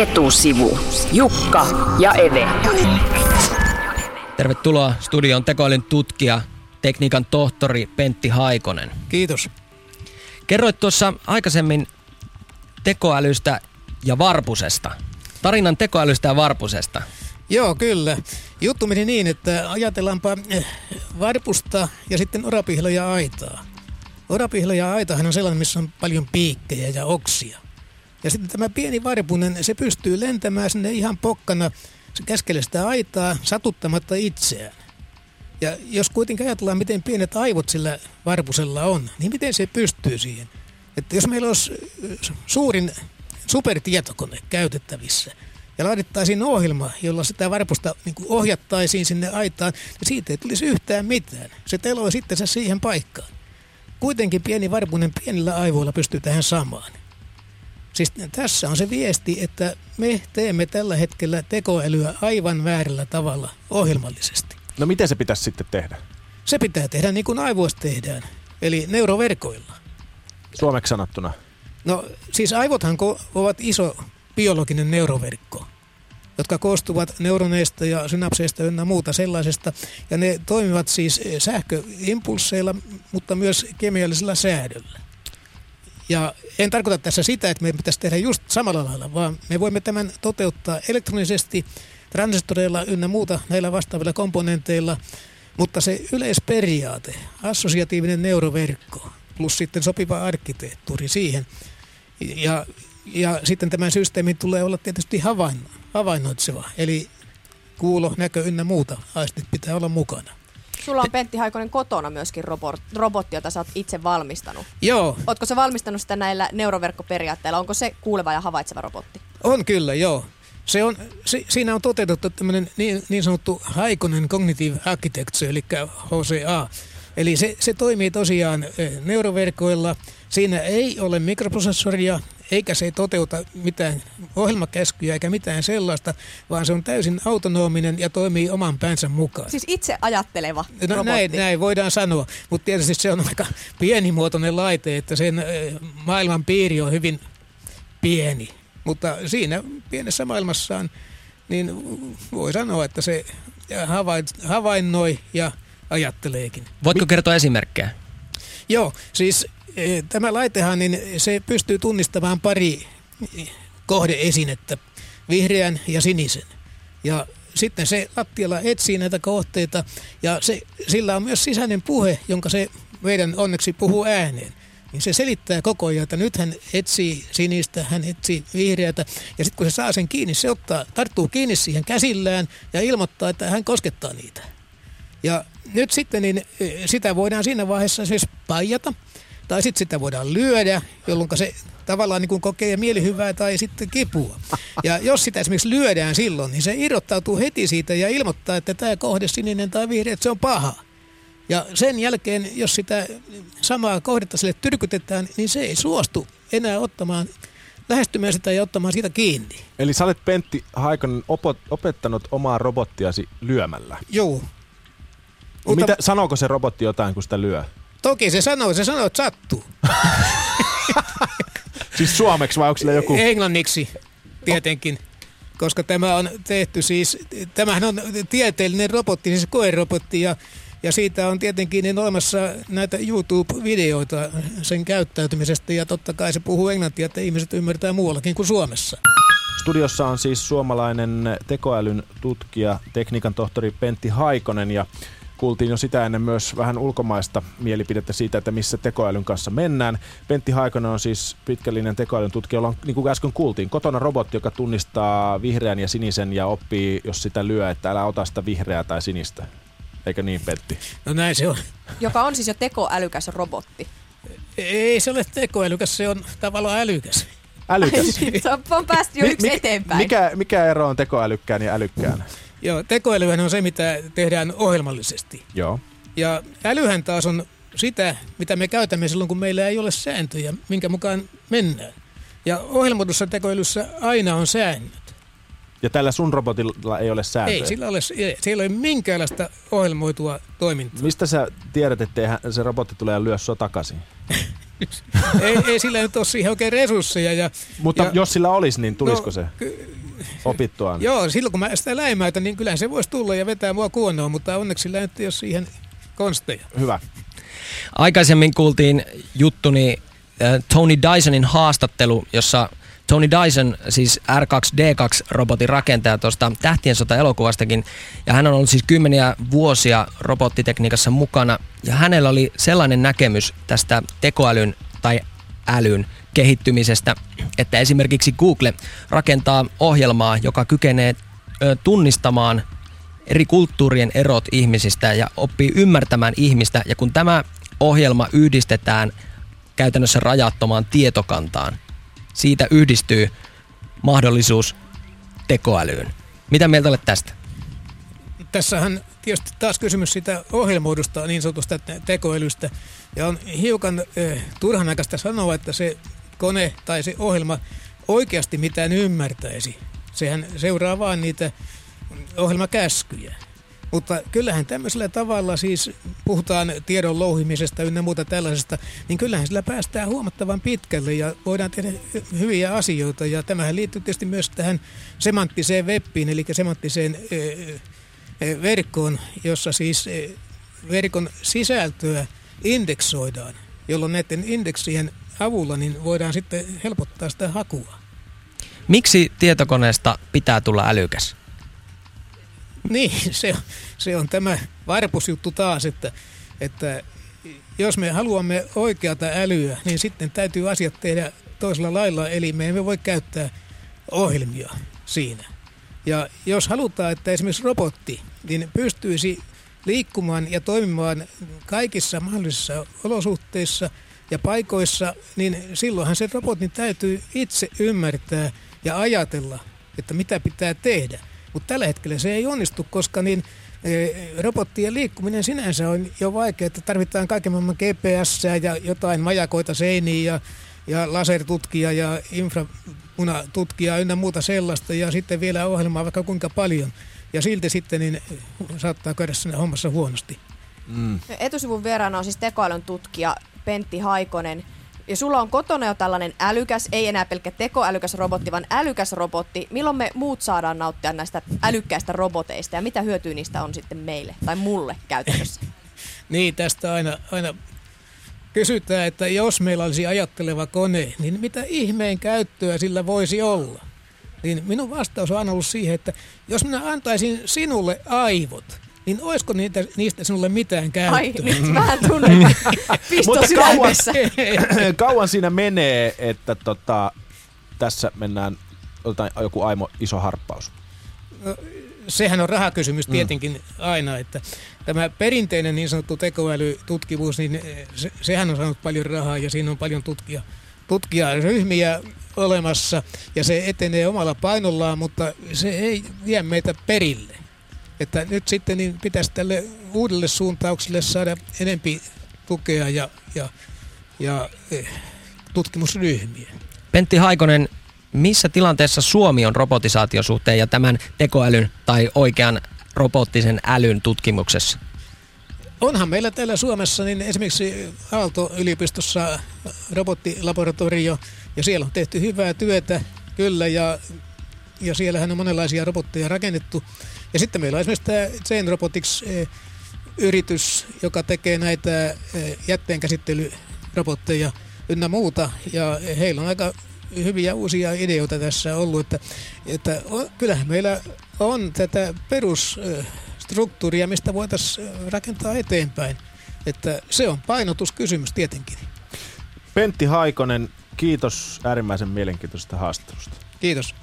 etusivu. Jukka ja Eve. Tervetuloa studion tekoälyn tutkija, tekniikan tohtori Pentti Haikonen. Kiitos. Kerroit tuossa aikaisemmin tekoälystä ja varpusesta. Tarinan tekoälystä ja varpusesta. Joo, kyllä. Juttu meni niin, että ajatellaanpa eh, varpusta ja sitten orapihla ja aitaa. Orapihla ja aitahan on sellainen, missä on paljon piikkejä ja oksia. Ja sitten tämä pieni varpunen, se pystyy lentämään sinne ihan pokkana se keskelle sitä aitaa satuttamatta itseään. Ja jos kuitenkin ajatellaan, miten pienet aivot sillä varpusella on, niin miten se pystyy siihen? Että jos meillä olisi äh, suurin supertietokone käytettävissä ja laadittaisiin ohjelma, jolla sitä varpusta niin ohjattaisiin sinne aitaan, niin siitä ei tulisi yhtään mitään. Se teloi sitten se siihen paikkaan. Kuitenkin pieni varpunen pienillä aivoilla pystyy tähän samaan. Siis tässä on se viesti, että me teemme tällä hetkellä tekoälyä aivan väärällä tavalla ohjelmallisesti. No miten se pitäisi sitten tehdä? Se pitää tehdä niin kuin aivoista tehdään, eli neuroverkoilla. Suomeksi sanottuna? No siis aivothan ovat iso biologinen neuroverkko, jotka koostuvat neuroneista ja synapseista ynnä muuta sellaisesta. Ja ne toimivat siis sähköimpulseilla, mutta myös kemiallisella säädöllä. Ja en tarkoita tässä sitä, että me pitäisi tehdä just samalla lailla, vaan me voimme tämän toteuttaa elektronisesti transistoreilla ynnä muuta näillä vastaavilla komponenteilla, mutta se yleisperiaate, assosiatiivinen neuroverkko plus sitten sopiva arkkitehtuuri siihen. Ja, ja sitten tämän systeemin tulee olla tietysti havainno, havainnoitseva, eli kuulo, näkö ynnä muuta aistit pitää olla mukana. Sulla on Pentti Haikonen kotona myöskin robot, robotti, jota sä oot itse valmistanut. Joo. Ootko sä valmistanut sitä näillä neuroverkkoperiaatteilla? Onko se kuuleva ja havaitseva robotti? On kyllä, joo. Se on, si, siinä on toteutettu tämmöinen niin, niin sanottu Haikonen Cognitive Architecture, eli HCA. Eli se, se toimii tosiaan eh, neuroverkoilla. Siinä ei ole mikroprosessoria, eikä se toteuta mitään ohjelmakäskyjä eikä mitään sellaista, vaan se on täysin autonominen ja toimii oman päänsä mukaan. Siis itse ajatteleva no, robotti. Näin, näin voidaan sanoa, mutta tietysti se on aika pienimuotoinen laite, että sen maailman piiri on hyvin pieni. Mutta siinä pienessä maailmassaan niin voi sanoa, että se havainnoi ja ajatteleekin. Voitko kertoa esimerkkejä? Joo, siis tämä laitehan, niin se pystyy tunnistamaan pari kohdeesinettä, vihreän ja sinisen. Ja sitten se lattialla etsii näitä kohteita ja se, sillä on myös sisäinen puhe, jonka se meidän onneksi puhuu ääneen. Niin se selittää koko ajan, että nyt hän etsii sinistä, hän etsii vihreätä. Ja sitten kun se saa sen kiinni, se ottaa, tarttuu kiinni siihen käsillään ja ilmoittaa, että hän koskettaa niitä. Ja nyt sitten niin e, sitä voidaan siinä vaiheessa siis paijata, tai sitten sitä voidaan lyödä, jolloin se tavallaan niin kuin kokee mielihyvää tai sitten kipua. Ja jos sitä esimerkiksi lyödään silloin, niin se irrottautuu heti siitä ja ilmoittaa, että tämä kohde sininen tai vihreä, että se on paha. Ja sen jälkeen, jos sitä samaa kohdetta sille tyrkytetään, niin se ei suostu enää ottamaan lähestymään sitä ja ottamaan siitä kiinni. Eli sä olet Pentti Haikonen opettanut omaa robottiasi lyömällä. Joo. Mutta... Mitä, sanooko se robotti jotain, kun sitä lyö? Toki se sanoo, se sanoo, että sattuu. siis suomeksi vai onko sillä joku? Englanniksi tietenkin. Koska tämä on tehty siis, tämähän on tieteellinen robotti, siis koerobotti ja ja siitä on tietenkin niin olemassa näitä YouTube-videoita sen käyttäytymisestä ja totta kai se puhuu englantia, että ihmiset ymmärtää muuallakin kuin Suomessa. Studiossa on siis suomalainen tekoälyn tutkija, tekniikan tohtori Pentti Haikonen ja kuultiin jo sitä ennen myös vähän ulkomaista mielipidettä siitä, että missä tekoälyn kanssa mennään. Pentti Haikonen on siis pitkällinen tekoälyn tutkija, jolla on, niin kuin äsken kuultiin, kotona robotti, joka tunnistaa vihreän ja sinisen ja oppii, jos sitä lyö, että älä ota sitä vihreää tai sinistä. Eikö niin, Petti? No näin se on. Joka on siis jo tekoälykäs robotti. Ei se ole tekoälykäs, se on tavallaan älykäs. Älykäs? on päästy jo yksi mi- eteenpäin. Mikä, mikä ero on tekoälykkään ja älykkään? Joo, tekoälyhän on se, mitä tehdään ohjelmallisesti. Joo. Ja älyhän taas on sitä, mitä me käytämme silloin, kun meillä ei ole sääntöjä, minkä mukaan mennään. Ja ohjelmoidussa tekoälyssä aina on säännöt. Ja tällä sun robotilla ei ole sääntöjä? Ei, sillä ole, siellä ei ole minkäänlaista ohjelmoitua toimintaa. Mistä sä tiedät, että se robotti tulee lyö sua takaisin? ei, ei sillä nyt ole siihen oikein resursseja. Ja, Mutta ja, jos sillä olisi, niin tulisiko no, se ky- opittuaan? Joo, silloin kun mä sitä läimäytän, niin kyllähän se voisi tulla ja vetää mua kuonoon, mutta onneksi ei ole siihen konsteja. Hyvä. Aikaisemmin kuultiin juttuni äh, Tony Dysonin haastattelu, jossa Tony Dyson, siis R2D2-robotin rakentaja tuosta Tähtien sota-elokuvastakin, ja hän on ollut siis kymmeniä vuosia robottitekniikassa mukana, ja hänellä oli sellainen näkemys tästä tekoälyn tai älyn kehittymisestä, että esimerkiksi Google rakentaa ohjelmaa, joka kykenee tunnistamaan eri kulttuurien erot ihmisistä ja oppii ymmärtämään ihmistä. Ja kun tämä ohjelma yhdistetään käytännössä rajattomaan tietokantaan, siitä yhdistyy mahdollisuus tekoälyyn. Mitä mieltä olet tästä? Tässähän tietysti taas kysymys sitä ohjelmoidusta niin sanotusta tekoälystä. Ja on hiukan äh, turhanaikaista sanoa, että se kone tai se ohjelma oikeasti mitään ymmärtäisi. Sehän seuraa vain niitä ohjelmakäskyjä. Mutta kyllähän tämmöisellä tavalla siis puhutaan tiedon louhimisesta ynnä muuta tällaisesta, niin kyllähän sillä päästään huomattavan pitkälle ja voidaan tehdä hyviä asioita. Ja tämähän liittyy tietysti myös tähän semanttiseen webbiin, eli semanttiseen verkkoon, jossa siis verkon sisältöä indeksoidaan, jolloin näiden indeksien avulla niin voidaan sitten helpottaa sitä hakua. Miksi tietokoneesta pitää tulla älykäs? Niin, se, se on tämä varpusjuttu taas, että, että jos me haluamme oikeata älyä, niin sitten täytyy asiat tehdä toisella lailla, eli me emme voi käyttää ohjelmia siinä. Ja jos halutaan, että esimerkiksi robotti niin pystyisi liikkumaan ja toimimaan kaikissa mahdollisissa olosuhteissa ja paikoissa, niin silloinhan se robotin täytyy itse ymmärtää ja ajatella, että mitä pitää tehdä. Mutta tällä hetkellä se ei onnistu, koska niin e, robottien liikkuminen sinänsä on jo vaikea, että tarvitaan kaiken maailman GPS ja jotain majakoita seiniin ja, ja lasertutkia ja infrapunatutkia ynnä muuta sellaista ja sitten vielä ohjelmaa vaikka kuinka paljon. Ja silti sitten niin saattaa käydä sinne hommassa huonosti. Mm. Etusivun vieraana on siis tekoälyn tutkija Pentti Haikonen. Ja sulla on kotona jo tällainen älykäs, ei enää pelkkä tekoälykäs robotti, vaan älykäs robotti. Milloin me muut saadaan nauttia näistä älykkäistä roboteista ja mitä hyötyä niistä on sitten meille tai mulle käytännössä? niin, tästä aina, aina kysytään, että jos meillä olisi ajatteleva kone, niin mitä ihmeen käyttöä sillä voisi olla? Niin minun vastaus on aina ollut siihen, että jos minä antaisin sinulle aivot, niin olisiko niitä, niistä sinulle mitään käyttöä? Ai, nyt vähän tunnen pisto Mutta kauan, kauan siinä menee, että tota, tässä mennään, otetaan joku aimo iso harppaus. No, sehän on rahakysymys mm. tietenkin mm. aina, että tämä perinteinen niin sanottu tekoälytutkimus, niin se, sehän on saanut paljon rahaa ja siinä on paljon tutkija, tutkijaryhmiä olemassa ja se etenee omalla painollaan, mutta se ei vie meitä perille. Että nyt sitten niin pitäisi tälle uudelle suuntaukselle saada enempi tukea ja, ja, ja eh, tutkimusryhmiä. Pentti Haikonen, missä tilanteessa Suomi on robotisaation suhteen ja tämän tekoälyn tai oikean robottisen älyn tutkimuksessa? Onhan meillä täällä Suomessa niin esimerkiksi Aalto-yliopistossa robottilaboratorio ja siellä on tehty hyvää työtä kyllä ja, ja siellähän on monenlaisia robotteja rakennettu. Ja sitten meillä on esimerkiksi tämä Zen Robotics eh, yritys, joka tekee näitä eh, jätteenkäsittelyrobotteja ynnä muuta. Ja heillä on aika hyviä uusia ideoita tässä ollut, että, että kyllähän meillä on tätä perusstruktuuria, mistä voitaisiin rakentaa eteenpäin. Että se on painotuskysymys tietenkin. Pentti Haikonen, kiitos äärimmäisen mielenkiintoisesta haastattelusta. Kiitos.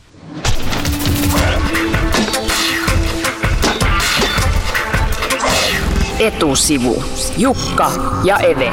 Etusivu. Jukka ja Eve.